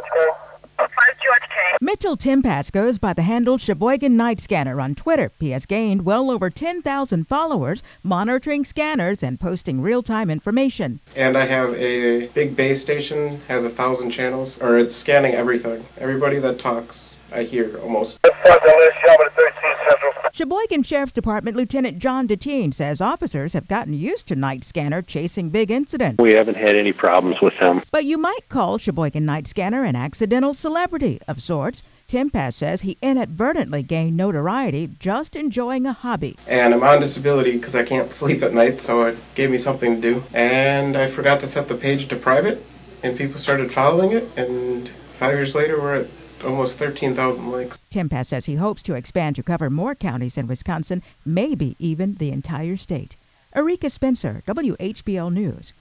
George K. 5 George K. Mitchell Timpass goes by the handle Sheboygan Night Scanner on Twitter. He has gained well over 10,000 followers, monitoring scanners and posting real time information. And I have a big base station, has a thousand channels, or it's scanning everything. Everybody that talks, I hear almost. Sheboygan Sheriff's Department Lieutenant John Deteen says officers have gotten used to Night Scanner chasing big incidents. We haven't had any problems with them. But you might call Sheboygan Night Scanner an accidental celebrity of sorts. Timpass says he inadvertently gained notoriety just enjoying a hobby. And I'm on disability because I can't sleep at night, so it gave me something to do. And I forgot to set the page to private, and people started following it, and five years later, we're at almost 13,000 likes. Timpass says he hopes to expand to cover more counties in Wisconsin, maybe even the entire state. Erika Spencer, WHBL News.